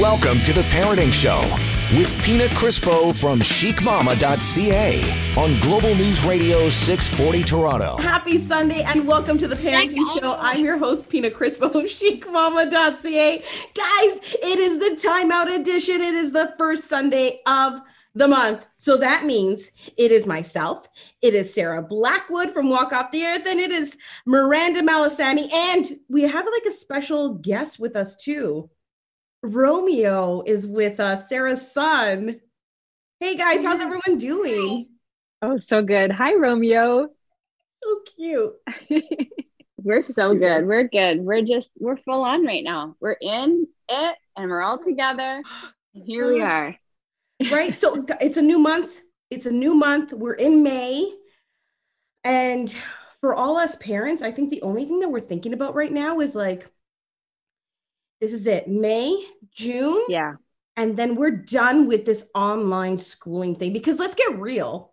Welcome to the Parenting Show with Pina Crispo from chicmama.ca on Global News Radio 640 Toronto. Happy Sunday and welcome to the Parenting Show. I'm your host, Pina Crispo, chicmama.ca. Guys, it is the timeout edition. It is the first Sunday of the month. So that means it is myself, it is Sarah Blackwood from Walk Off the Earth, and it is Miranda Malisani. And we have like a special guest with us too. Romeo is with us, Sarah's son. Hey guys, how's everyone doing? Oh, so good. Hi, Romeo. So cute. we're so good. We're good. We're just, we're full on right now. We're in it and we're all together. Here we are. right? So it's a new month. It's a new month. We're in May. And for all us parents, I think the only thing that we're thinking about right now is like, this is it, May, June. Yeah. And then we're done with this online schooling thing because let's get real.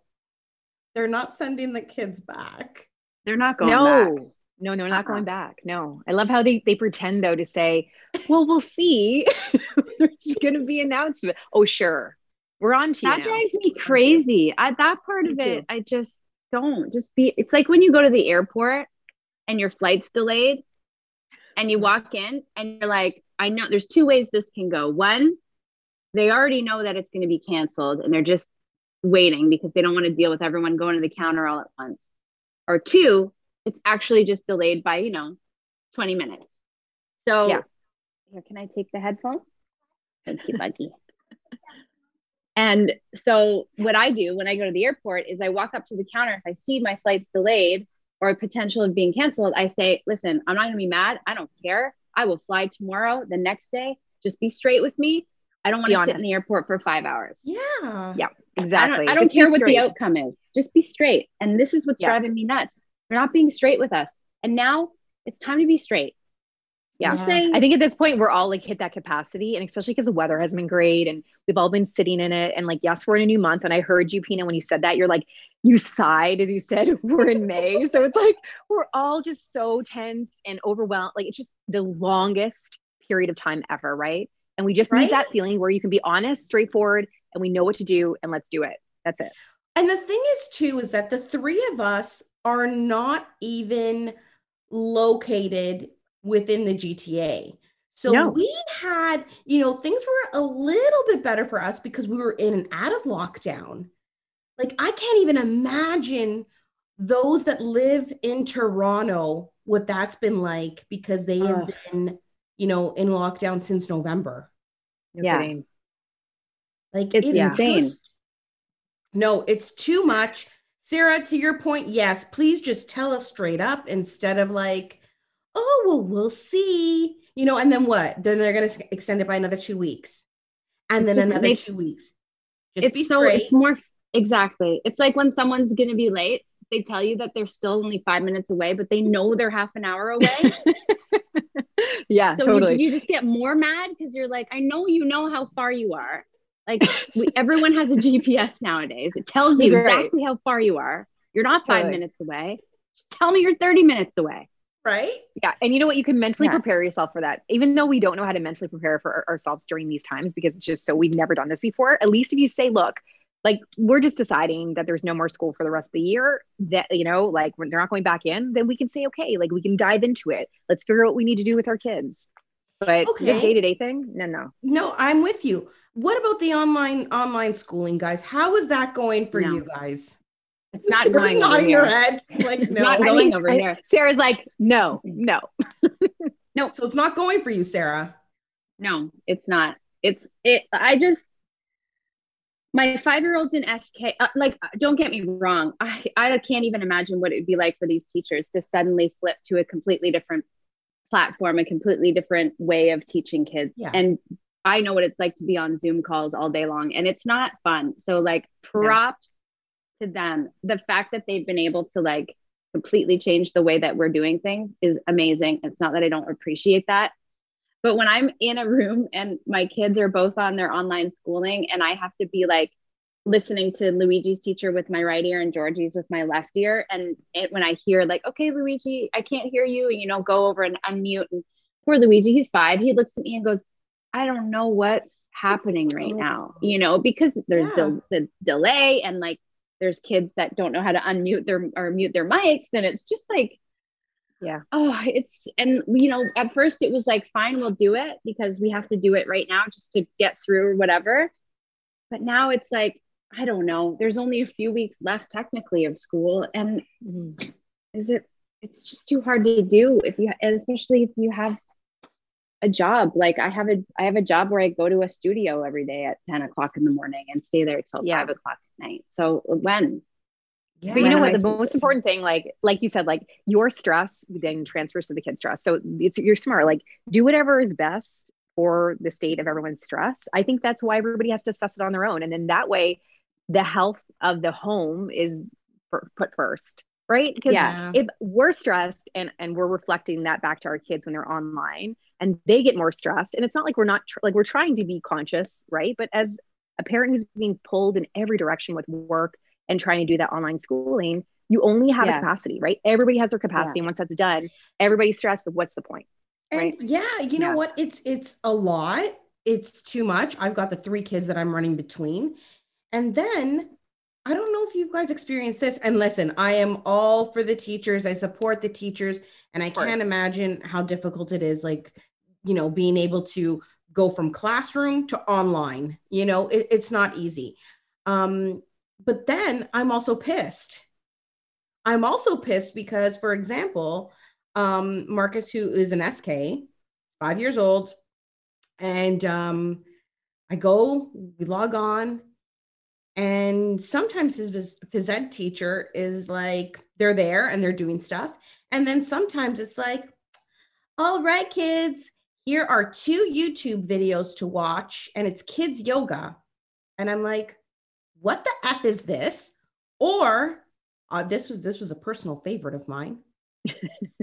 They're not sending the kids back. They're not going no. back. No, no, not uh-huh. going back. No. I love how they, they pretend though to say, well, we'll see. There's going to be announcement. Oh, sure. We're on to That drives me crazy. At that part of it, I just don't just be, it's like when you go to the airport and your flight's delayed and you walk in and you're like, I know there's two ways this can go. One, they already know that it's going to be canceled and they're just waiting because they don't want to deal with everyone going to the counter all at once. Or two, it's actually just delayed by, you know, 20 minutes. So yeah. here, can I take the headphone? Thank you, Buggy. and so what I do when I go to the airport is I walk up to the counter. If I see my flight's delayed, or a potential of being canceled, I say, listen, I'm not going to be mad. I don't care. I will fly tomorrow, the next day. Just be straight with me. I don't want to sit in the airport for five hours. Yeah. Yeah, exactly. I don't, I don't care what the outcome is. Just be straight. And this is what's yeah. driving me nuts. They're not being straight with us. And now it's time to be straight. Yeah. I think at this point we're all like hit that capacity and especially because the weather has been great and we've all been sitting in it. And like, yes, we're in a new month. And I heard you, Pina, when you said that, you're like, you sighed as you said we're in May. so it's like we're all just so tense and overwhelmed. Like it's just the longest period of time ever, right? And we just right? need that feeling where you can be honest, straightforward, and we know what to do and let's do it. That's it. And the thing is, too, is that the three of us are not even located within the GTA. So no. we had, you know, things were a little bit better for us because we were in and out of lockdown. Like I can't even imagine those that live in Toronto what that's been like because they have been, you know, in lockdown since November. You're yeah. Like it's, insane. Just, no, it's too much. Sarah, to your point, yes, please just tell us straight up instead of like, oh, well, we'll see. You know, and then what? Then they're going to extend it by another two weeks. And then another two weeks. Just it's be so it's more exactly. It's like when someone's going to be late, they tell you that they're still only five minutes away, but they know they're half an hour away. yeah, so totally. You, you just get more mad because you're like, I know you know how far you are. Like we, everyone has a GPS nowadays. It tells you exactly how far you are. You're not five totally. minutes away. Just tell me you're 30 minutes away right? Yeah. And you know what? You can mentally yeah. prepare yourself for that. Even though we don't know how to mentally prepare for ourselves during these times because it's just so we've never done this before. At least if you say, look, like we're just deciding that there's no more school for the rest of the year, that, you know, like when they're not going back in, then we can say, okay, like we can dive into it. Let's figure out what we need to do with our kids. But okay. the day to day thing, no, no. No, I'm with you. What about the online online schooling, guys? How is that going for no. you guys? It's not going nodding your head. It's like it's no. not going I mean, over I, here. Sarah's like, no, no, no. So it's not going for you, Sarah. No, it's not. It's it. I just my five year old's in SK. Uh, like, don't get me wrong. I I can't even imagine what it would be like for these teachers to suddenly flip to a completely different platform, a completely different way of teaching kids. Yeah. And I know what it's like to be on Zoom calls all day long, and it's not fun. So, like, props to them. The fact that they've been able to like completely change the way that we're doing things is amazing. It's not that I don't appreciate that. But when I'm in a room and my kids are both on their online schooling and I have to be like listening to Luigi's teacher with my right ear and Georgie's with my left ear. And it, when I hear like, okay, Luigi, I can't hear you, and you know, go over and unmute. And poor Luigi, he's five. He looks at me and goes, I don't know what's happening right oh, now, you know, because there's yeah. the delay and like there's kids that don't know how to unmute their or mute their mics and it's just like yeah oh it's and you know at first it was like fine we'll do it because we have to do it right now just to get through or whatever but now it's like i don't know there's only a few weeks left technically of school and mm-hmm. is it it's just too hard to do if you especially if you have a job like i have a i have a job where i go to a studio every day at 10 o'clock in the morning and stay there till yeah. 5 o'clock night so when yeah. But you know what? The most important thing, like like you said, like your stress then transfers to the kid's stress. So it's you're smart. Like do whatever is best for the state of everyone's stress. I think that's why everybody has to assess it on their own, and then that way, the health of the home is for, put first, right? Because yeah. if we're stressed and and we're reflecting that back to our kids when they're online, and they get more stressed, and it's not like we're not tr- like we're trying to be conscious, right? But as a parent who's being pulled in every direction with work and trying to do that online schooling, you only have yeah. a capacity, right? Everybody has their capacity. Yeah. And once that's done, everybody's stressed. What's the point? And right? yeah, you know yeah. what? It's it's a lot. It's too much. I've got the three kids that I'm running between. And then I don't know if you guys experienced this. And listen, I am all for the teachers. I support the teachers. And I can't imagine how difficult it is, like, you know, being able to go from classroom to online. You know, it, it's not easy. Um, but then I'm also pissed. I'm also pissed because, for example, um, Marcus, who is an SK, five years old, and um, I go, we log on, and sometimes his phys ed teacher is like, they're there and they're doing stuff. And then sometimes it's like, all right, kids, here are two YouTube videos to watch, and it's kids yoga. And I'm like, what the f is this? Or uh, this was this was a personal favorite of mine.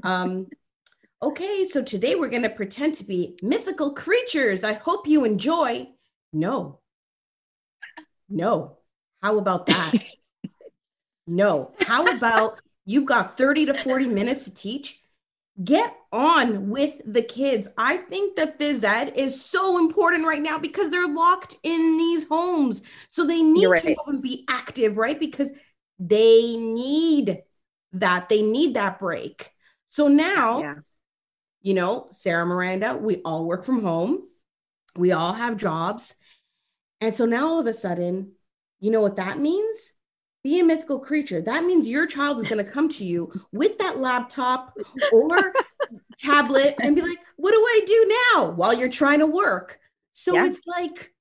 Um okay so today we're going to pretend to be mythical creatures. I hope you enjoy. No. No. How about that? No. How about you've got 30 to 40 minutes to teach get on with the kids. I think the phys ed is so important right now because they're locked in these homes. So they need right. to be active, right? Because they need that. They need that break. So now, yeah. you know, Sarah Miranda, we all work from home. We all have jobs. And so now all of a sudden, you know what that means? Be a mythical creature. That means your child is going to come to you with that laptop or tablet and be like, What do I do now while you're trying to work? So yeah. it's like,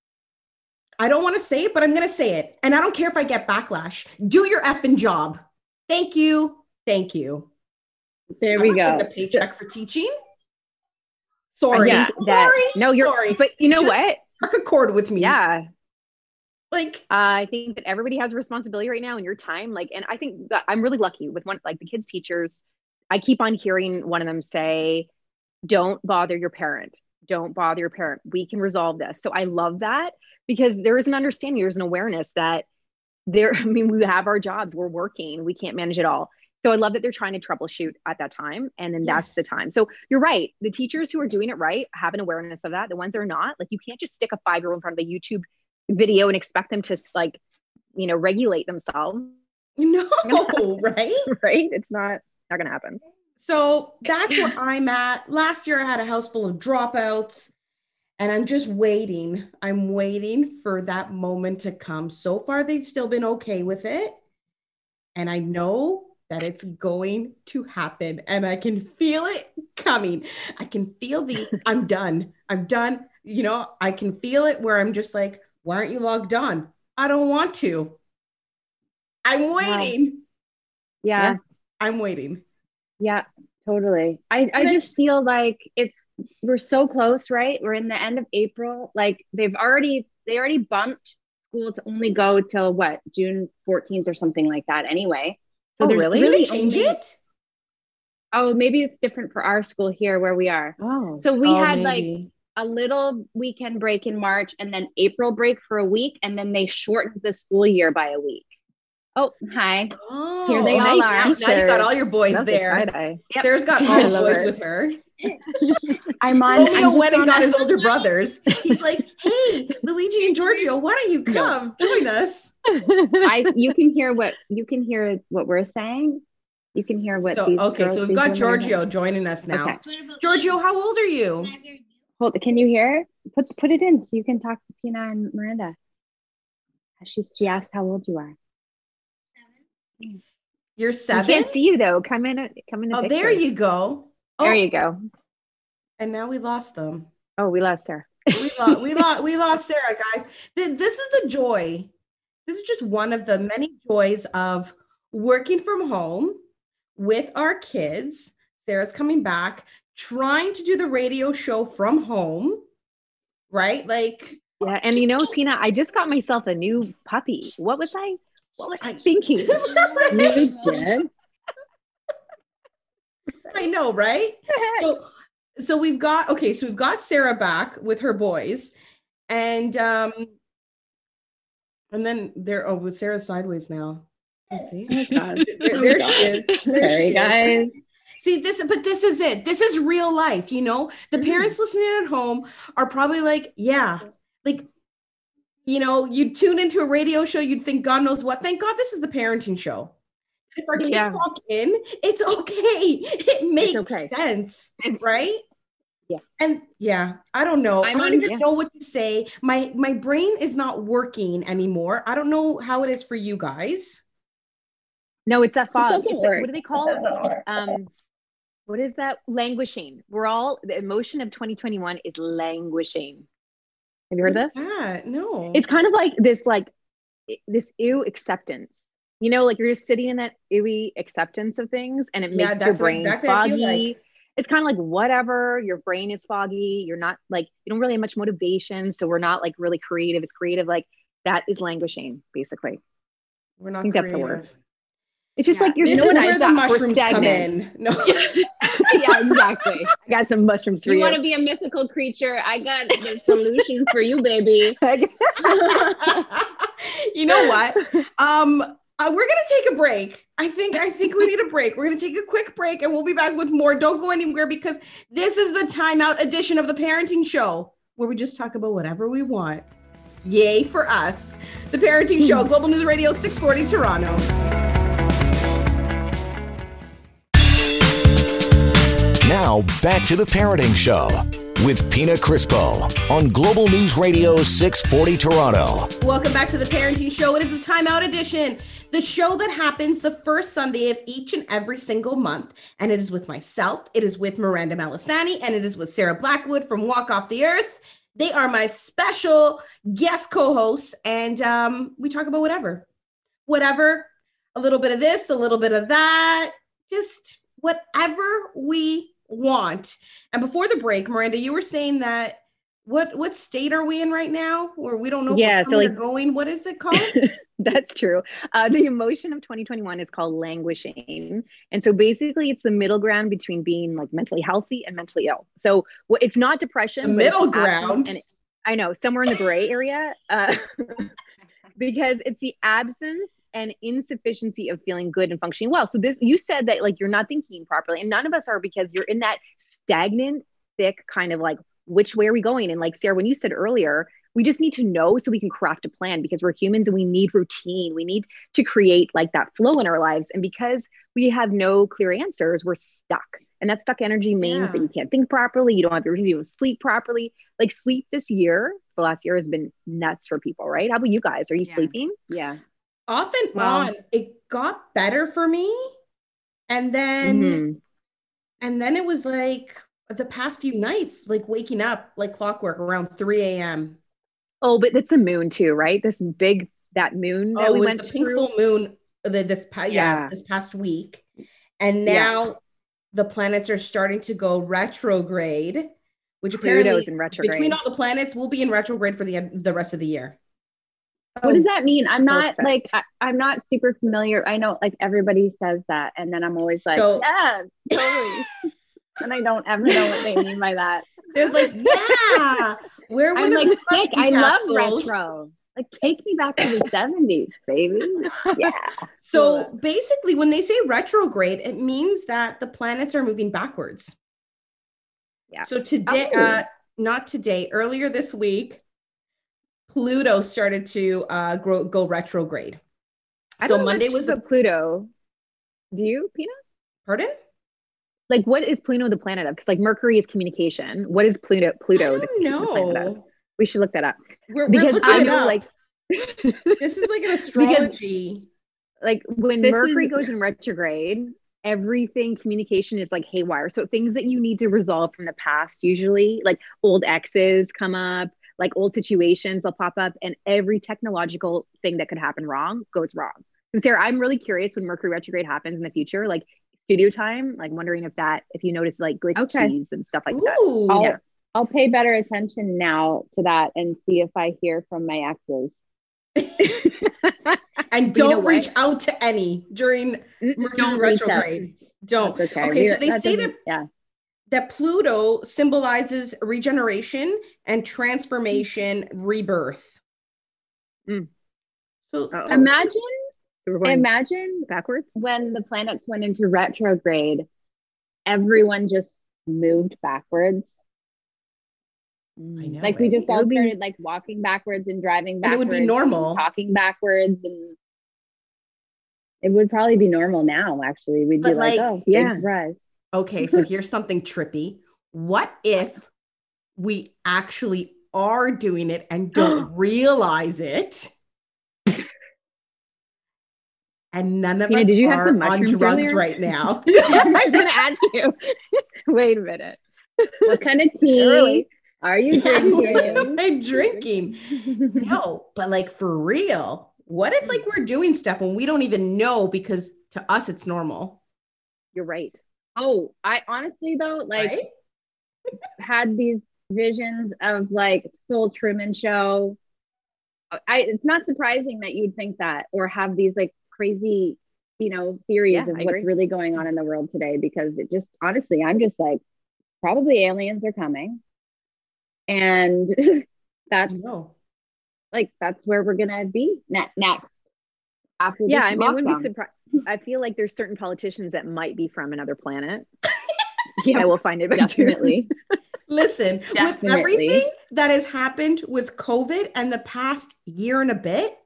I don't want to say it, but I'm going to say it. And I don't care if I get backlash. Do your effing job. Thank you. Thank you. There we go. A paycheck for teaching. Sorry. Yeah, that, sorry. No, you're sorry. But you know Just what? Struck a chord with me. Yeah. Like, uh, I think that everybody has a responsibility right now in your time. Like, and I think I'm really lucky with one, like the kids' teachers. I keep on hearing one of them say, don't bother your parent. Don't bother your parent. We can resolve this. So I love that because there is an understanding, there's an awareness that there, I mean, we have our jobs, we're working, we can't manage it all. So I love that they're trying to troubleshoot at that time. And then yes. that's the time. So you're right. The teachers who are doing it right have an awareness of that. The ones that are not, like you can't just stick a five year old in front of a YouTube video and expect them to like you know regulate themselves. No right? Right? It's not not gonna happen. So that's where i'm at. Last year i had a house full of dropouts and i'm just waiting. I'm waiting for that moment to come. So far they've still been okay with it and i know that it's going to happen and i can feel it coming. I can feel the i'm done. I'm done. You know i can feel it where i'm just like why aren't you logged on? I don't want to. I'm waiting. Yeah. yeah. I'm waiting. Yeah, totally. I, I just feel like it's we're so close, right? We're in the end of April. Like they've already they already bumped school to only go till what June 14th or something like that anyway. So oh, there's really, really change only, it? Oh, maybe it's different for our school here where we are. Oh, so we oh, had maybe. like a little weekend break in March and then April break for a week. And then they shortened the school year by a week. Oh, hi. Oh, Here they all are. Now, now you got all your boys That's there. Yep. Sarah's got all the boys with her. I'm on. Romeo I'm went and got his older brothers. He's like, "Hey, Luigi and Giorgio, why don't you come no. join us?" I you can hear what you can hear what we're saying. You can hear what. So, okay, girls, so we've got Giorgio joining us now. Okay. Giorgio, how old are you? Hold. Can you hear? Put put it in so you can talk to Pina and Miranda. She she asked how old you are. Seven. You're seven. I can't see you though. Come in. Come in. Oh, there you go. Oh. There you go. And now we lost them. Oh, we lost her. we lost. We lost. We lost Sarah, guys. This is the joy. This is just one of the many joys of working from home with our kids. Sarah's coming back, trying to do the radio show from home. Right, like yeah. And you know, Pina, I just got myself a new puppy. What was I? What was I thinking? you. I know, right? so, so we've got okay, so we've got Sarah back with her boys, and um, and then there. Oh, with Sarah sideways now. Let's see. Oh there, there oh she is. There Sorry, she guys. Is. See this, but this is it. This is real life. You know, the mm-hmm. parents listening at home are probably like, yeah, like you know, you'd tune into a radio show, you'd think God knows what. Thank God this is the parenting show. If our kids yeah. walk in, it's okay. It makes okay. sense, it's, right? Yeah. And yeah, I don't know. I'm I do not even yeah. know what to say. My my brain is not working anymore. I don't know how it is for you guys. No, it's that fog. It it's what do they call it? Um, what is that? Languishing. We're all the emotion of 2021 is languishing. Have you heard what this? That? No. It's kind of like this, like this ew acceptance. You know, like you're just sitting in that ewy acceptance of things, and it yeah, makes your brain exactly foggy. It's kind of like whatever. Your brain is foggy. You're not like you don't really have much motivation, so we're not like really creative. It's creative like that is languishing, basically. We're not. I think creative. that's the word. It's just yeah. like you're you know where the mushrooms come in. No. yeah, exactly. I got some mushrooms for you. You want to be a mythical creature? I got the solution for you, baby. you know what? Um, uh, we're gonna take a break. I think I think we need a break. We're gonna take a quick break, and we'll be back with more. Don't go anywhere because this is the timeout edition of the parenting show where we just talk about whatever we want. Yay for us! The parenting show, Global News Radio, six forty Toronto. Now, back to the Parenting Show with Pina Crispo on Global News Radio 640 Toronto. Welcome back to the Parenting Show. It is the Timeout Edition, the show that happens the first Sunday of each and every single month. And it is with myself, it is with Miranda Malisani, and it is with Sarah Blackwood from Walk Off the Earth. They are my special guest co hosts, and um, we talk about whatever. Whatever, a little bit of this, a little bit of that, just whatever we want. And before the break, Miranda, you were saying that what what state are we in right now where we don't know yeah so like going? What is it called? That's true. Uh, the emotion of 2021 is called languishing. And so basically it's the middle ground between being like mentally healthy and mentally ill. So well, it's not depression middle ground? and i know somewhere in the gray area uh, because it's the absence and insufficiency of feeling good and functioning well. So this you said that like you're not thinking properly and none of us are because you're in that stagnant thick kind of like which way are we going and like Sarah when you said earlier we just need to know so we can craft a plan because we're humans and we need routine. We need to create like that flow in our lives and because we have no clear answers, we're stuck. And that stuck energy means yeah. that you can't think properly, you don't have your you don't sleep properly. Like sleep this year, the last year has been nuts for people, right? How about you guys? Are you yeah. sleeping? Yeah off and wow. on it got better for me and then mm-hmm. and then it was like the past few nights like waking up like clockwork around 3 a.m oh but it's a moon too right this big that moon that oh, we went the pink full moon uh, this past yeah. yeah. this past week and now yeah. the planets are starting to go retrograde which apparently Pluto's in retrograde. between all the planets will be in retrograde for the the rest of the year oh, what does that mean? I'm not Perfect. like I, am not super familiar. I know like everybody says that, and then I'm always like, so, yeah, totally. and I don't ever know what they mean by that. There's like, yeah, where I'm like sick. I love retro. Like take me back to the 70s, baby. Yeah. So basically, when they say retrograde, it means that the planets are moving backwards. Yeah. So today, oh. uh, not today, earlier this week, Pluto started to uh, grow, go retrograde. I so Monday was the Pluto. Do you, Pina? Pardon? Like, what is Pluto the planet of? Because like Mercury is communication. What is Pluto? Pluto. I don't know. We should look that up. We're, because we're I know, like, this is like an astrology. Because, like when this Mercury is... goes in retrograde, everything communication is like haywire. So things that you need to resolve from the past, usually like old exes come up, like old situations will pop up, and every technological thing that could happen wrong goes wrong. So Sarah, I'm really curious when Mercury retrograde happens in the future, like studio time, like wondering if that if you notice like glitches okay. and stuff like Ooh. that. I'll, yeah. I'll pay better attention now to that and see if I hear from my exes. and don't you know reach out to any during Mercury retrograde. Don't. That's okay. Okay, so they say that yeah. that Pluto symbolizes regeneration and transformation, rebirth. Mm. So Uh-oh. imagine so imagine backwards when the planets went into retrograde, everyone just moved backwards I know. Like we just all started like walking backwards and driving backwards. And it would be normal. Talking backwards and it would probably be normal now, actually. We'd but be like, like, oh, yeah. Surprise. Okay, so here's something trippy. What if we actually are doing it and don't realize it? And none of you us did you are have some on drugs earlier? right now. I was gonna ask you. Wait a minute. What kind of tea? Are you drinking? I'm drinking. no, but like for real, what if like we're doing stuff and we don't even know because to us it's normal? You're right. Oh, I honestly though, like right? had these visions of like Soul Truman Show. I it's not surprising that you'd think that or have these like crazy, you know, theories yeah, of I what's agree. really going on in the world today because it just honestly, I'm just like probably aliens are coming. And that's like that's where we're gonna be ne- next after yeah i mean I wouldn't be surprised i feel like there's certain politicians that might be from another planet. Yeah i will find it definitely. Listen definitely. with everything that has happened with covid and the past year and a bit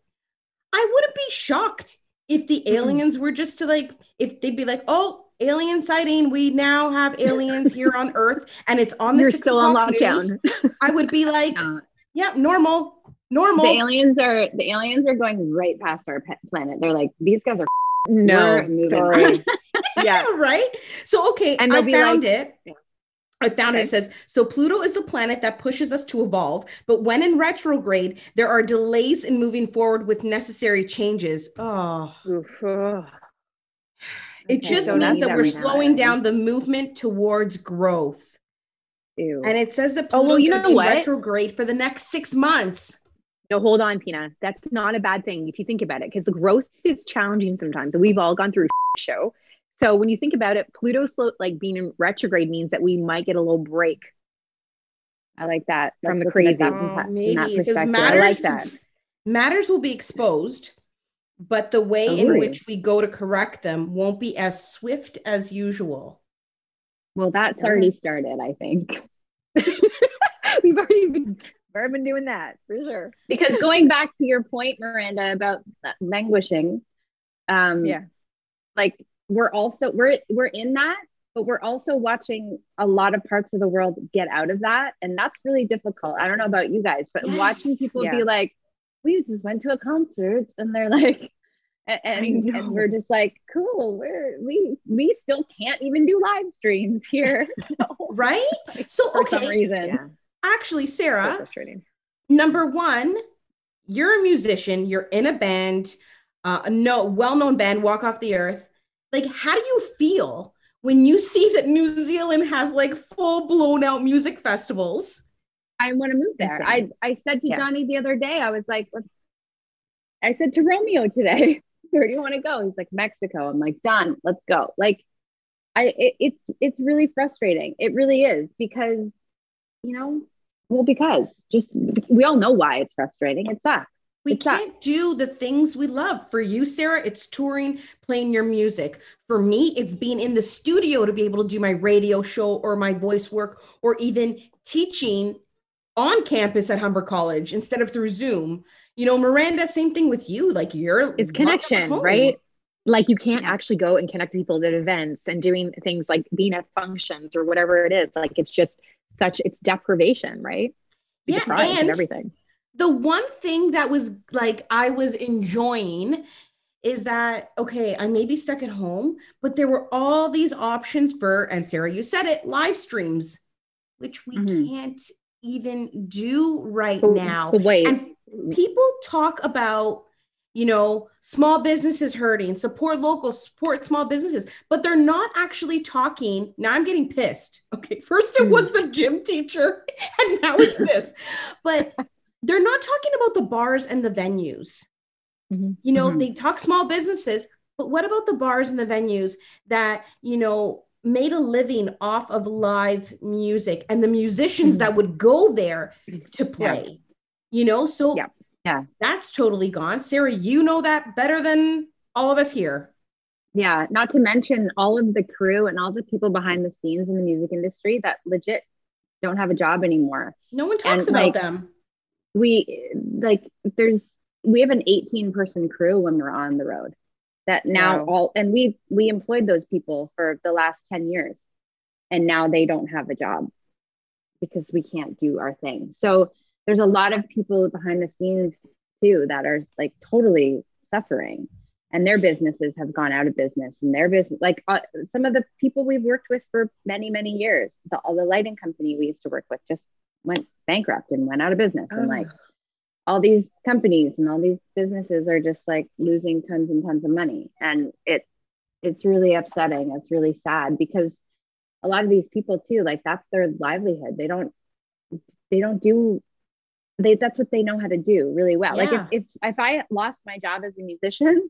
i wouldn't be shocked if the mm. aliens mm. were just to like if they'd be like oh alien sighting. We now have aliens here on Earth, and it's on the You're still on lockdown. News. I would be like, yeah, normal, normal. The aliens are the aliens are going right past our planet. They're like, these guys are no, sorry. yeah, right. So okay, and I found like, it. Yeah. I found okay. it. It says so. Pluto is the planet that pushes us to evolve, but when in retrograde, there are delays in moving forward with necessary changes. Oh, it just so means that we're slowing down the movement towards growth. Ew. And it says that Pluto's oh, well, you know what? retrograde for the next six months. No, hold on, Pina. That's not a bad thing if you think about it, because the growth is challenging sometimes. We've all gone through a show. So when you think about it, Pluto slow, like being in retrograde means that we might get a little break. I like that That's from the crazy. Oh, maybe it says matters, I like that. Matters will be exposed but the way in which we go to correct them won't be as swift as usual. Well, that's already started, I think. We've already been, already been doing that for sure. Because going back to your point, Miranda, about languishing, um, yeah, like we're also we're we're in that, but we're also watching a lot of parts of the world get out of that, and that's really difficult. I don't know about you guys, but yes. watching people yeah. be like, we just went to a concert and they're like and, and we're just like cool we're we we still can't even do live streams here so, right so for okay some reason yeah. actually sarah number one you're a musician you're in a band uh, a no well-known band walk off the earth like how do you feel when you see that new zealand has like full blown out music festivals I want to move there. I, I said to yeah. Johnny the other day, I was like, let's, I said to Romeo today, where do you want to go? He's like, Mexico. I'm like, done, let's go. Like, I, it, it's, it's really frustrating. It really is because, you know, well, because just we all know why it's frustrating. It sucks. We it's can't that. do the things we love. For you, Sarah, it's touring, playing your music. For me, it's being in the studio to be able to do my radio show or my voice work or even teaching on campus at Humber College instead of through Zoom. You know, Miranda, same thing with you. Like you're it's connection, right? Like you can't actually go and connect people at events and doing things like being at functions or whatever it is. Like it's just such it's deprivation, right? yeah, and everything. The one thing that was like I was enjoying is that okay, I may be stuck at home, but there were all these options for, and Sarah, you said it, live streams, which we mm-hmm. can't even do right but, now. Wait. And people talk about you know, small businesses hurting, support local, support small businesses, but they're not actually talking. Now I'm getting pissed. Okay. First it was hmm. the gym teacher, and now it's this. but they're not talking about the bars and the venues. Mm-hmm. You know, mm-hmm. they talk small businesses, but what about the bars and the venues that, you know, made a living off of live music and the musicians mm-hmm. that would go there to play? Yeah. You know, so yeah yeah. That's totally gone. Sarah, you know that better than all of us here. Yeah. Not to mention all of the crew and all the people behind the scenes in the music industry that legit don't have a job anymore. No one talks and, about like, them. We like there's we have an 18 person crew when we're on the road that now wow. all and we we employed those people for the last 10 years and now they don't have a job because we can't do our thing. So there's a lot of people behind the scenes too that are like totally suffering and their businesses have gone out of business and their business like uh, some of the people we've worked with for many many years the, all the lighting company we used to work with just went bankrupt and went out of business oh. and like ah. all these companies and all these businesses are just like losing tons and tons of money and it it's really upsetting it's really sad because a lot of these people too like that's their livelihood they don't they don't do they that's what they know how to do really well. Yeah. Like if, if if I lost my job as a musician,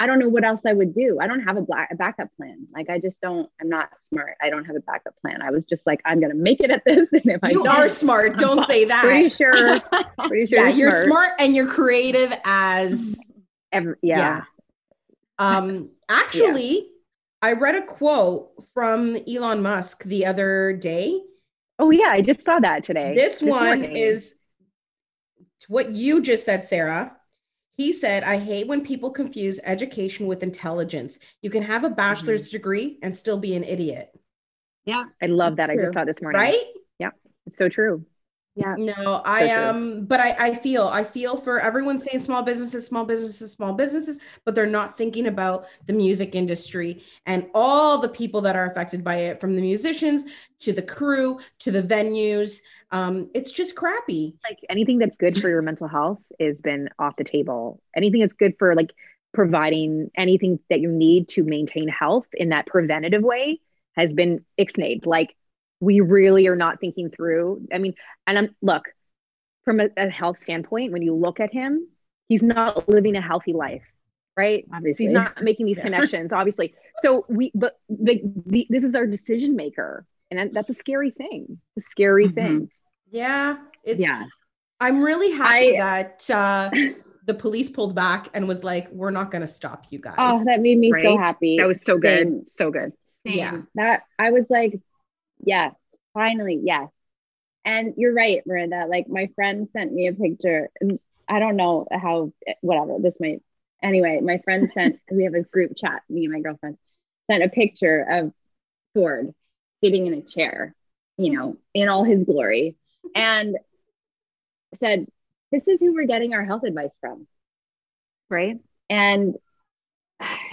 I don't know what else I would do. I don't have a black a backup plan. Like I just don't. I'm not smart. I don't have a backup plan. I was just like, I'm gonna make it at this. And if you I are smart, don't say that. Pretty sure. Pretty sure. yeah, you're, you're smart. and you're creative as. Every, yeah. yeah. Um. Actually, yeah. I read a quote from Elon Musk the other day. Oh yeah, I just saw that today. This, this one morning. is what you just said, Sarah. He said, I hate when people confuse education with intelligence. You can have a bachelor's mm-hmm. degree and still be an idiot. Yeah, I love that. I just saw this morning. Right? Yeah, it's so true. Yeah. No, I um, but I I feel I feel for everyone saying small businesses, small businesses, small businesses, but they're not thinking about the music industry and all the people that are affected by it, from the musicians to the crew to the venues. Um, it's just crappy. Like anything that's good for your mental health has been off the table. Anything that's good for like providing anything that you need to maintain health in that preventative way has been ixnayed. Like we really are not thinking through. I mean, and I'm look from a, a health standpoint, when you look at him, he's not living a healthy life right? Obviously, he's not making these yeah. connections, obviously. So we, but, but the, this is our decision maker, and that's a scary thing. It's a scary mm-hmm. thing. Yeah, it's. Yeah, I'm really happy I, that uh, the police pulled back and was like, "We're not going to stop you guys." Oh, that made me right? so happy. That was so good, Same. so good. Same. Yeah, that I was like, Yes, finally, yes. And you're right, Miranda. Like my friend sent me a picture. And I don't know how, whatever, this might. Anyway, my friend sent, we have a group chat, me and my girlfriend, sent a picture of Ford sitting in a chair, you know, in all his glory, and said, This is who we're getting our health advice from. Right. And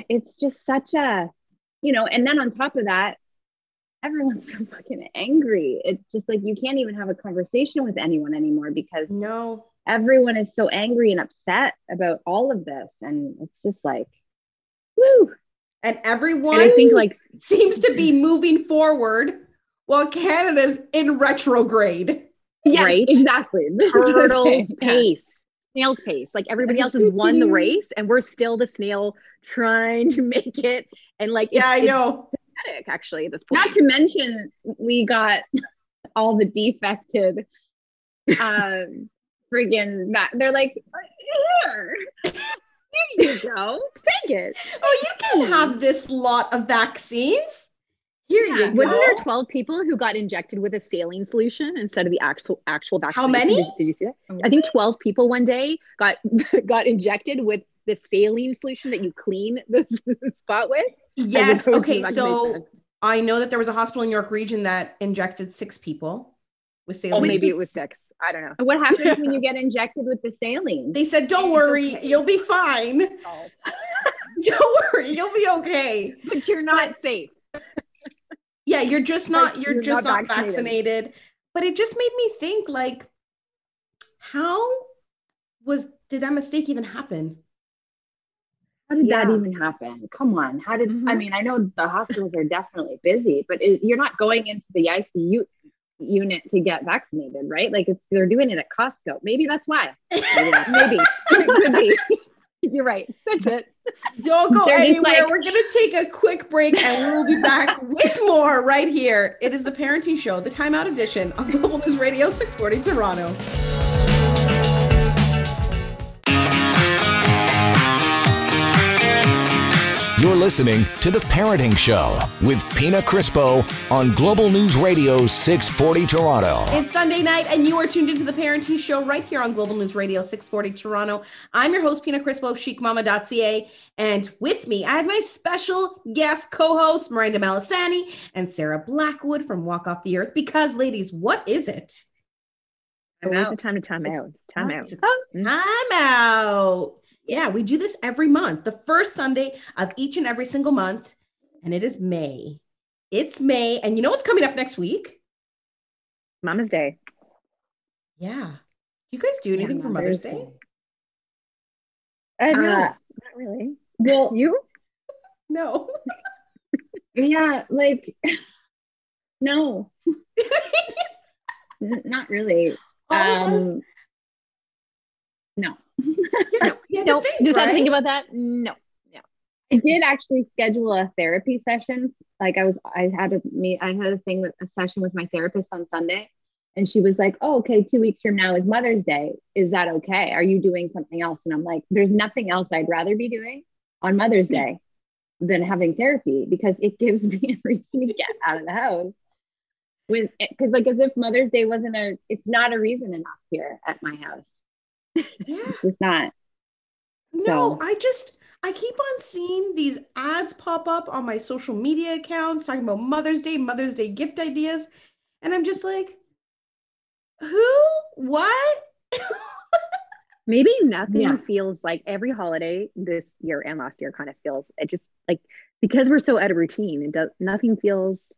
it's just such a, you know, and then on top of that, everyone's so fucking angry. It's just like you can't even have a conversation with anyone anymore because no, everyone is so angry and upset about all of this. And it's just like, woo. And everyone and I think like seems to be moving forward while Canada's in retrograde. Yeah, right? exactly. Turtles pace. Snail's pace. Like everybody else has won the race and we're still the snail trying to make it. And like, yeah, I know pathetic actually at this point. Not to mention we got all the defected um friggin' that they're like Here. Here you go. Take it. Oh, you can have this lot of vaccines. Here yeah. you go. Wasn't there 12 people who got injected with a saline solution instead of the actual actual vaccine? How many? Did, did you see that? I think 12 people one day got got injected with the saline solution that you clean the, the spot with. Yes. Okay. So I know that there was a hospital in York Region that injected six people with oh, saline. Oh, maybe it was six. I don't know. What happens when you get injected with the saline? They said, "Don't worry, okay. you'll be fine. don't worry, you'll be okay." But you're not but, safe. yeah, you're just not. You're, you're, just not, not vaccinated. vaccinated. But it just made me think, like, how was did that mistake even happen? How did yeah. that even happen? Come on. How did mm-hmm. I mean? I know the hospitals are definitely busy, but it, you're not going into the ICU unit to get vaccinated, right? Like it's they're doing it at Costco. Maybe that's why. Maybe. Maybe. You're right. That's it. Don't go They're anywhere. Like... We're going to take a quick break and we'll be back with more right here. It is the Parenting Show, the Timeout Edition on Global News Radio 640 Toronto. You're listening to The Parenting Show with Pina Crispo on Global News Radio 640 Toronto. It's Sunday night, and you are tuned into The Parenting Show right here on Global News Radio 640 Toronto. I'm your host, Pina Crispo of chicmama.ca. And with me, I have my special guest co host, Miranda Malisani and Sarah Blackwood from Walk Off the Earth. Because, ladies, what is it? Where's the time to time out? Time out. Time out. Yeah, we do this every month, the first Sunday of each and every single month. And it is May. It's May. And you know what's coming up next week? Mama's Day. Yeah. Do you guys do anything yeah, for Mother's Day? Day? Uh, no, uh, not really. Well, you? no. yeah, like, no. not really. Um, no yeah, yeah nope. Think, Just right? had to think about that. No. Yeah. I did actually schedule a therapy session. Like I was, I had a meet, I had a thing with a session with my therapist on Sunday, and she was like, "Oh, okay, two weeks from now is Mother's Day. Is that okay? Are you doing something else?" And I'm like, "There's nothing else I'd rather be doing on Mother's hmm. Day than having therapy because it gives me a reason to get out of the house." With because like as if Mother's Day wasn't a, it's not a reason enough here at my house. Yeah. it's not. No, so. I just I keep on seeing these ads pop up on my social media accounts talking about Mother's Day, Mother's Day gift ideas. And I'm just like, who? What? Maybe nothing yeah. feels like every holiday this year and last year kind of feels it just like because we're so out of routine, it does nothing feels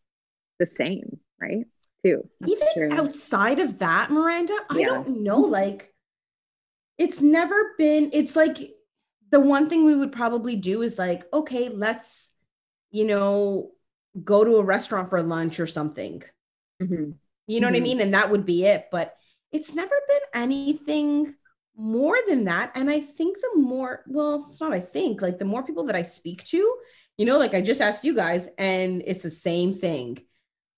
the same, right? Too. Even outside of that, Miranda, I don't know. Like it's never been it's like the one thing we would probably do is like okay let's you know go to a restaurant for lunch or something mm-hmm. you know mm-hmm. what i mm-hmm. mean and that would be it but it's never been anything more than that and i think the more well it's not i think like the more people that i speak to you know like i just asked you guys and it's the same thing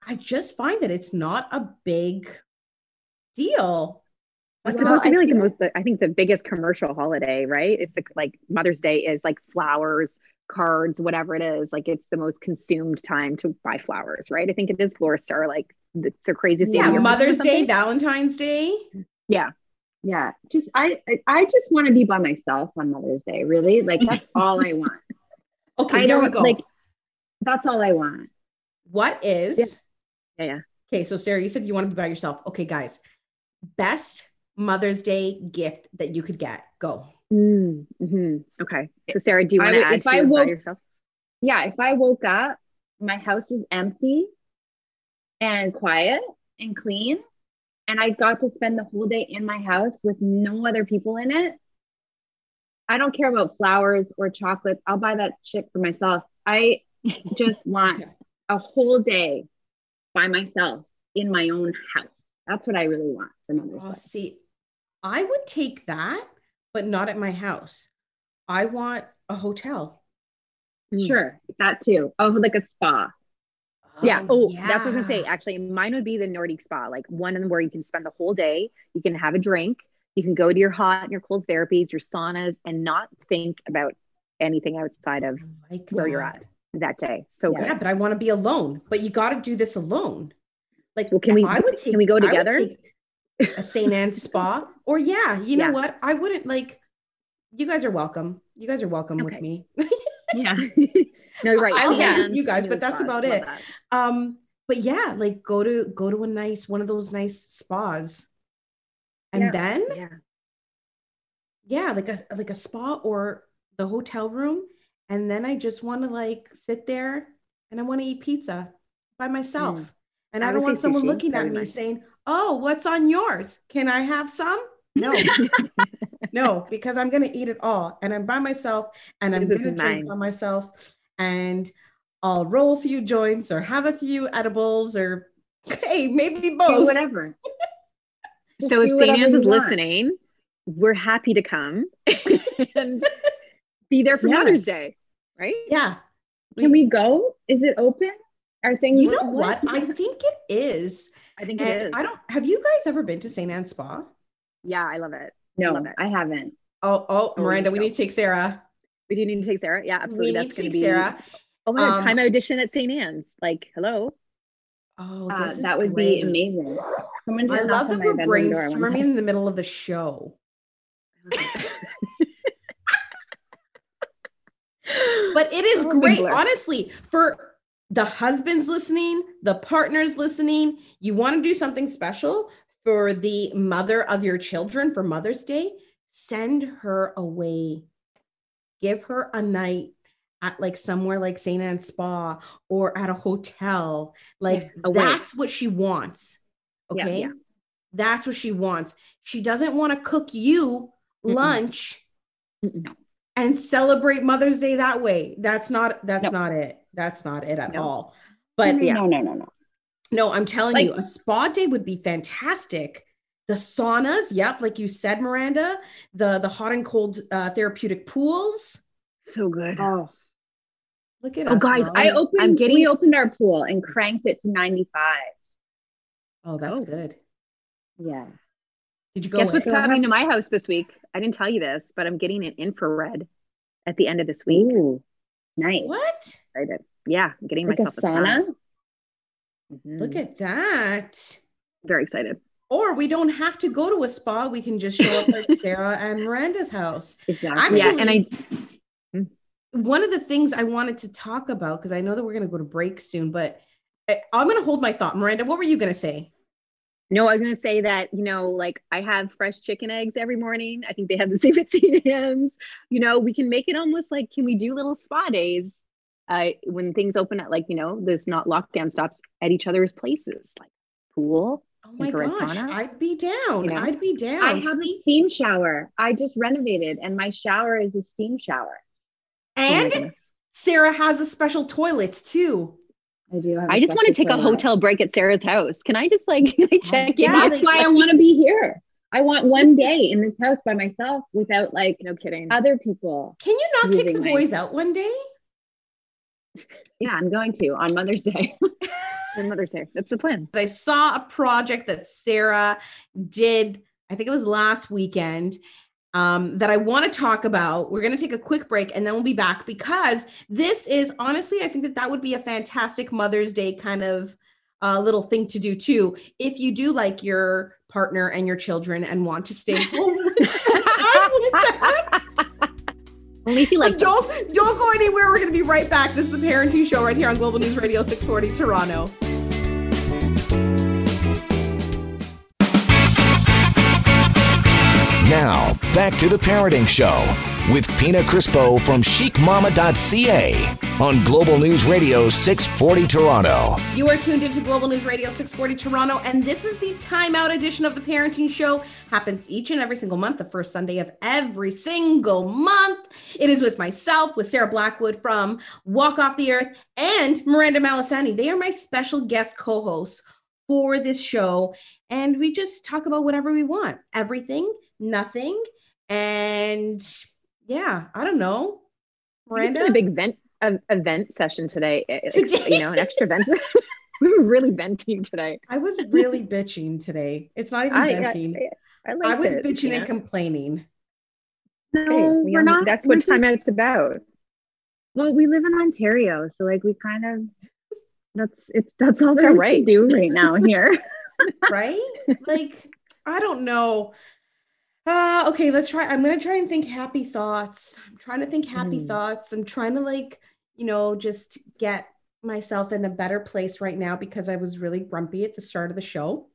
i just find that it's not a big deal it's supposed to be like the most, I think the biggest commercial holiday, right? It's the, like Mother's Day is like flowers, cards, whatever it is. Like it's the most consumed time to buy flowers, right? I think it is florists are like it's the craziest day. Yeah, Mother's Day, Valentine's Day. Yeah. Yeah. Just I I just want to be by myself on Mother's Day, really. Like that's all I want. Okay, I there we go. Like that's all I want. What is yeah. yeah, yeah. Okay, so Sarah, you said you want to be by yourself. Okay, guys. Best Mother's Day gift that you could get? Go. Mm, hmm Okay. So Sarah, do you want to add to I woke, yourself? Yeah. If I woke up, my house was empty and quiet and clean, and I got to spend the whole day in my house with no other people in it. I don't care about flowers or chocolates. I'll buy that shit for myself. I just want a whole day by myself in my own house. That's what I really want for Mother's oh, Day. See, I would take that, but not at my house. I want a hotel. Hmm. Sure, that too. Oh, like a spa. Oh, yeah. Oh, yeah. that's what I was gonna say. Actually, mine would be the Nordic spa, like one where you can spend the whole day. You can have a drink. You can go to your hot and your cold therapies, your saunas, and not think about anything outside of like where you're at that day. So yeah, good. but I want to be alone. But you got to do this alone. Like, well, can we? I would take, can we go together? A St. Anne's spa, or yeah, you know yeah. what? I wouldn't like. You guys are welcome. You guys are welcome okay. with me. yeah. no, right. I'll yeah. with you guys, but that's about it. That. Um, but yeah, like go to go to a nice one of those nice spas, and yeah. then yeah, yeah, like a like a spa or the hotel room, and then I just want to like sit there and I want to eat pizza by myself. Mm. And I, I don't want someone sushi. looking at me nice. saying, "Oh, what's on yours? Can I have some?" No, no, because I'm gonna eat it all, and I'm by myself, and I'm gonna drink by myself, and I'll roll a few joints or have a few edibles or hey, maybe both. Do whatever. so if St. Anne's is listening, we're happy to come and be there for yeah. Mother's Day, right? Yeah. Can we go? Is it open? Are things You know what? I think it is. I think and it is. I don't have you guys ever been to St. Anne's Spa? Yeah, I love it. No, I, love it. I haven't. Oh, oh, Miranda, we, we need to take Sarah. We do need to take Sarah. Yeah, absolutely. We That's going to be Sarah. Oh my god, um, time audition at St. Anne's. Like, hello. Oh, uh, that would great. be amazing. Someone I love that we're brainstorming in the middle of the show. but it is oh, great, honestly, for the husbands listening, the partners listening. You want to do something special for the mother of your children for Mother's Day? Send her away. Give her a night at like somewhere like St. Anne's Spa or at a hotel. Like yeah, that's what she wants. Okay. Yeah, yeah. That's what she wants. She doesn't want to cook you Mm-mm. lunch no. And celebrate Mother's Day that way. That's not that's not it. That's not it at no. all. But yeah. no, no, no, no. No, I'm telling like, you, a spa day would be fantastic. The saunas, yep, like you said, Miranda, the the hot and cold uh, therapeutic pools. So good. Oh, Look at us. oh, us. guys, I opened. I'm getting. We opened our pool and cranked it to 95. Oh, that's oh. good. Yeah. Did you go? Guess what's coming to my house this week? I didn't tell you this, but I'm getting an infrared at the end of this week. Ooh, nice. What? I did. Yeah, I'm getting like myself a sauna. Mm-hmm. Look at that. Very excited. Or we don't have to go to a spa. We can just show up at Sarah and Miranda's house. Exactly. Actually, yeah, and I one of the things I wanted to talk about, because I know that we're going to go to break soon, but I, I'm going to hold my thought. Miranda, what were you going to say? No, I was going to say that, you know, like I have fresh chicken eggs every morning. I think they have the same at CDMs. You know, we can make it almost like, can we do little spa days uh, when things open at like, you know, this not lockdown stops at each other's places, like pool. Oh my gosh, sauna. I'd be down. You know? I'd be down. I have a steam shower. I just renovated and my shower is a steam shower. Oh and oh Sarah has a special toilet too. I do. I just want to take a hotel break at Sarah's house. Can I just like can oh, check yeah, in? That's why I want to be here. I want one day in this house by myself without like no kidding other people. Can you not kick the my... boys out one day? Yeah, I'm going to on Mother's Day. on Mother's Day. That's the plan. I saw a project that Sarah did, I think it was last weekend, um, that I want to talk about. We're going to take a quick break and then we'll be back because this is honestly, I think that that would be a fantastic Mother's Day kind of uh, little thing to do too. If you do like your partner and your children and want to stay home Only if you like. Don't don't go anywhere. We're going to be right back. This is the Parenting Show right here on Global News Radio 640 Toronto. Now, back to the Parenting Show with Pina Crispo from chicmama.ca on Global News Radio 640 Toronto. You are tuned into Global News Radio 640 Toronto, and this is the timeout edition of the Parenting Show. Happens each and every single month, the first Sunday of every single month. It is with myself, with Sarah Blackwood from Walk Off the Earth, and Miranda Malisani. They are my special guest co hosts for this show, and we just talk about whatever we want everything nothing. And yeah, I don't know. Miranda? a big vent a, event session today. Eh, eh, today? You know, an extra vent. we were really venting today. I was really bitching today. It's not even I, venting. I, I was it, bitching yeah. and complaining. No, hey, we're not. That's what time it's about. Well, we live in Ontario, so like we kind of that's it's that's all there's right. to do right now here. right? Like I don't know. Uh okay, let's try. I'm gonna try and think happy thoughts. I'm trying to think happy mm. thoughts. I'm trying to like, you know, just get myself in a better place right now because I was really grumpy at the start of the show.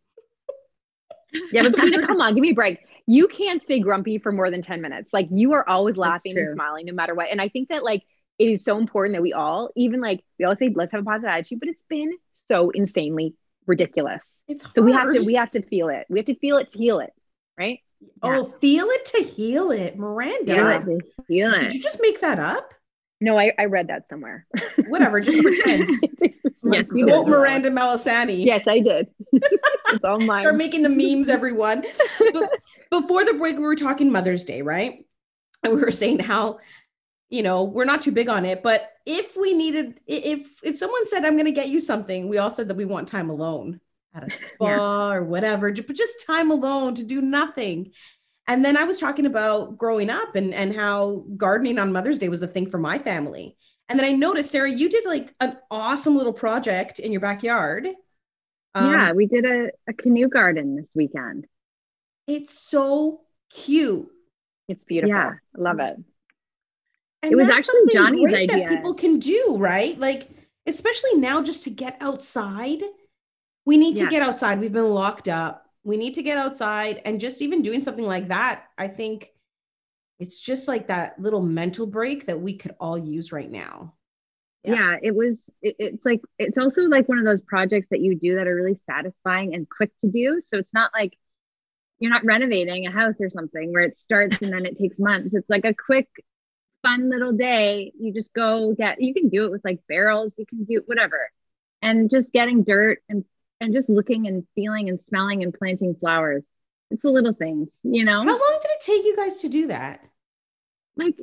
Yeah, but come on, give me a break. You can't stay grumpy for more than 10 minutes. Like you are always laughing and smiling no matter what. And I think that like it is so important that we all, even like we all say, let's have a positive attitude, but it's been so insanely ridiculous. It's hard. so we have to we have to feel it. We have to feel it to heal it, right? Oh, yeah. feel it to heal it, Miranda. Feel it to heal it. Did you just make that up? No, I, I read that somewhere. Whatever, just pretend. yes, you did. Miranda Malisani. Yes, I did. it's all mine. Start making the memes, everyone. before the break, we were talking Mother's Day, right? And we were saying how, you know, we're not too big on it, but if we needed, if if someone said, "I'm going to get you something," we all said that we want time alone at a spa yeah. or whatever, but just time alone to do nothing. And then I was talking about growing up and, and how gardening on Mother's Day was the thing for my family. And then I noticed, Sarah, you did like an awesome little project in your backyard. Um, yeah, we did a, a canoe garden this weekend. It's so cute. It's beautiful. Yeah, I love it. And it was actually Johnny's idea. That people can do, right? Like, especially now, just to get outside. We need yeah. to get outside. We've been locked up. We need to get outside and just even doing something like that i think it's just like that little mental break that we could all use right now. Yeah, yeah it was it, it's like it's also like one of those projects that you do that are really satisfying and quick to do. So it's not like you're not renovating a house or something where it starts and then it takes months. It's like a quick fun little day. You just go get you can do it with like barrels. You can do whatever. And just getting dirt and and just looking and feeling and smelling and planting flowers. It's the little things, you know. How long did it take you guys to do that? Like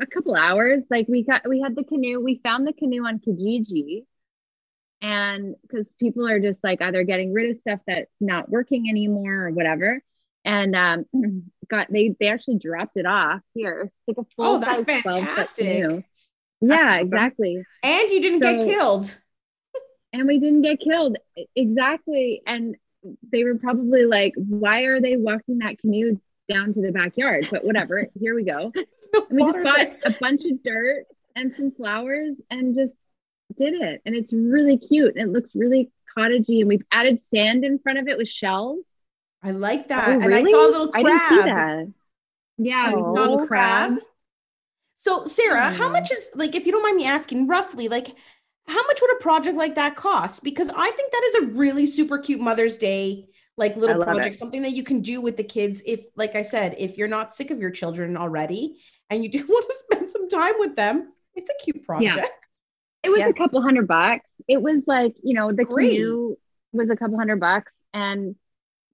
a couple hours. Like we got we had the canoe. We found the canoe on Kijiji. And because people are just like either getting rid of stuff that's not working anymore or whatever. And um got they they actually dropped it off here. It's like a full oh, that's fantastic. Yeah, exactly. And you didn't so, get killed and we didn't get killed. Exactly. And they were probably like why are they walking that canoe down to the backyard? But whatever here we go. No and we just bought there. a bunch of dirt and some flowers and just did it. And it's really cute. It looks really cottagey. And we've added sand in front of it with shells. I like that. Oh, and i saw a little crab I didn't see that. yeah oh, saw a little oh, crab. so sarah how much is like if you don't mind me asking roughly like how much would a project like that cost? Because I think that is a really super cute Mother's Day like little project, it. something that you can do with the kids. If, like I said, if you're not sick of your children already and you do want to spend some time with them, it's a cute project. Yeah. It was yeah. a couple hundred bucks. It was like, you know, the great. canoe was a couple hundred bucks. And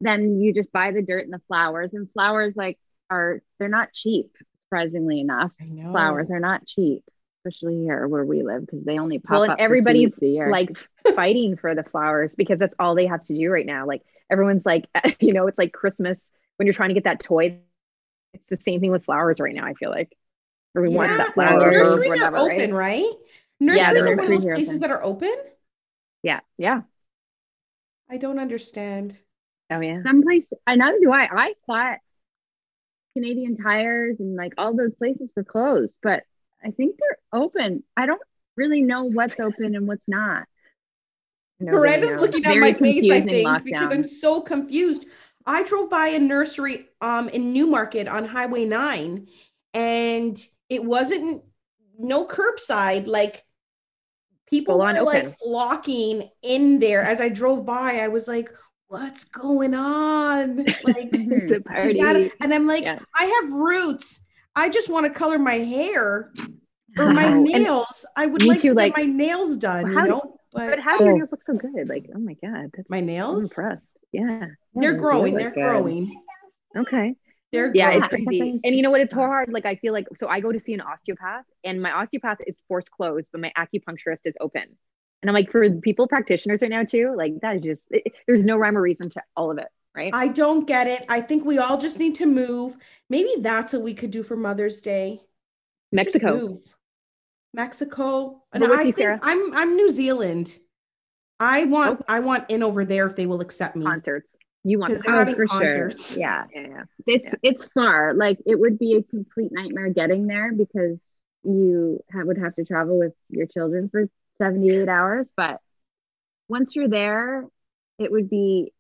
then you just buy the dirt and the flowers. And flowers like are they're not cheap, surprisingly enough. Flowers are not cheap especially here where we live because they only pop well, and up everybody's like fighting for the flowers because that's all they have to do right now. Like everyone's like you know it's like christmas when you're trying to get that toy. It's the same thing with flowers right now i feel like. Everyone yeah. wants that flower nurseries whatever, are open right, right? nurseries yeah, are one of those places open. that are open? Yeah yeah. I don't understand. Oh yeah. Some place another do i. I thought canadian tires and like all those places were closed but I think they're open. I don't really know what's open and what's not. Miranda's looking at my face, I think, lockdown. because I'm so confused. I drove by a nursery um, in Newmarket on Highway 9, and it wasn't no curbside. Like people were like flocking in there. As I drove by, I was like, what's going on? Like, it's a party. A, and I'm like, yeah. I have roots. I just want to color my hair or my nails. I would like too, to like, get my nails done, you know. But, but how do your nails look so good? Like, oh my god, my nails. I'm impressed. Yeah, they're growing. They're growing. Okay. They're yeah, growing. it's crazy. And you know what? It's hard. Like I feel like so I go to see an osteopath, and my osteopath is forced closed, but my acupuncturist is open. And I'm like, for people practitioners right now too, like that is just it, there's no rhyme or reason to all of it. Right? I don't get it. I think we all just need to move. Maybe that's what we could do for Mother's Day. Mexico. Mexico. And I think Sarah. I'm I'm New Zealand. I want oh. I want in over there if they will accept me. Concerts. You want to oh, for concerts. sure. Yeah. Yeah, yeah. It's yeah. it's far. Like it would be a complete nightmare getting there because you would have to travel with your children for 78 hours, but once you're there, it would be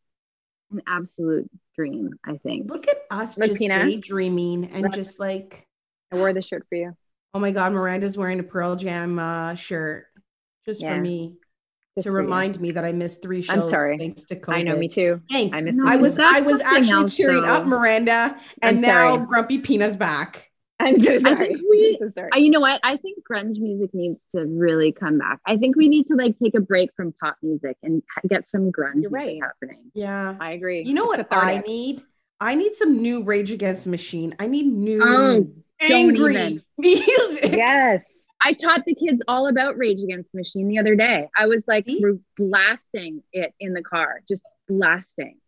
an absolute dream, I think. Look at us like just Pina. daydreaming and just like I wore the shirt for you. Oh my god, Miranda's wearing a Pearl Jam uh, shirt just yeah. for me. Just to remind you. me that I missed three shows. I'm sorry. Thanks to COVID. I know, me too. Thanks. I, missed I was I was actually else, cheering though. up Miranda, and I'm now sorry. Grumpy Pina's back. I'm so sorry. I think we, so sorry. you know what? I think grunge music needs to really come back. I think we need to like take a break from pop music and get some grunge You're right. happening. Yeah, I agree. You know what I need? I need some new Rage Against the Machine. I need new oh, angry music. Yes. I taught the kids all about Rage Against the Machine the other day. I was like blasting it in the car, just blasting.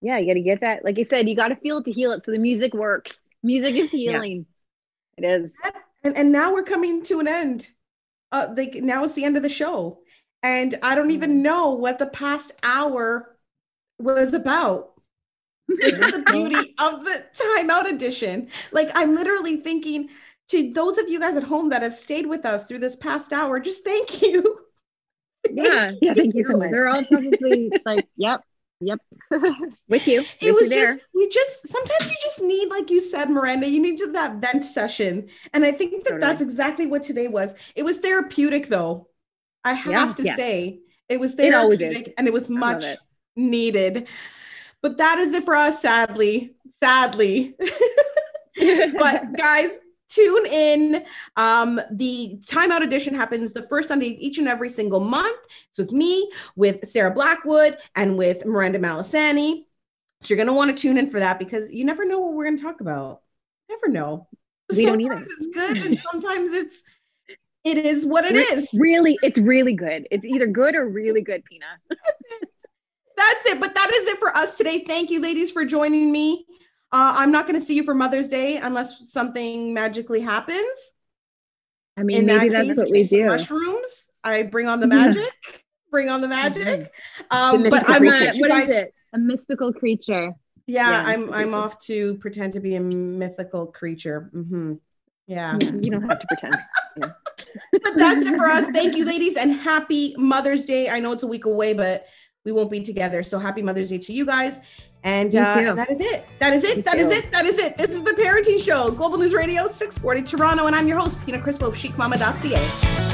Yeah, you got to get that. Like I said, you got to feel it to heal it. So the music works. Music is healing. Yeah. It is. And, and now we're coming to an end. Uh, like now it's the end of the show. And I don't even mm. know what the past hour was about. This is the beauty of the timeout edition. Like I'm literally thinking to those of you guys at home that have stayed with us through this past hour, just thank you. yeah, yeah, thank you so much. They're all probably like, yep, Yep. With you. It With was you just we just sometimes you just need like you said Miranda, you need to that vent session. And I think that totally. that's exactly what today was. It was therapeutic though. I have yeah, to yeah. say it was therapeutic it and it was much it. needed. But that is it for us sadly. Sadly. but guys, tune in. Um, the timeout edition happens the first Sunday each and every single month. It's with me, with Sarah Blackwood, and with Miranda Malisani. So you're going to want to tune in for that because you never know what we're going to talk about. Never know. We sometimes don't either. It's good, and sometimes it's it is what it it's is. Really, it's really good. It's either good or really good, Pina. That's it. But that is it for us today. Thank you, ladies, for joining me. Uh, I'm not going to see you for Mother's Day unless something magically happens. I mean, In maybe that that's case, what we do. Mushrooms. I bring on the magic. Yeah. Bring on the magic. Um, the but I'm not. What guys, is it? A mystical creature. Yeah, yeah I'm. I'm off to pretend to be a mythical creature. Mm-hmm. Yeah. yeah. You don't have to pretend. But that's it for us. Thank you, ladies, and happy Mother's Day. I know it's a week away, but we won't be together. So happy Mother's Day to you guys. And, uh, and that is it. That is it. That is it. That is it. This is the Parenting Show, Global News Radio 640 Toronto. And I'm your host, Pina Crispo of chicmama.ca.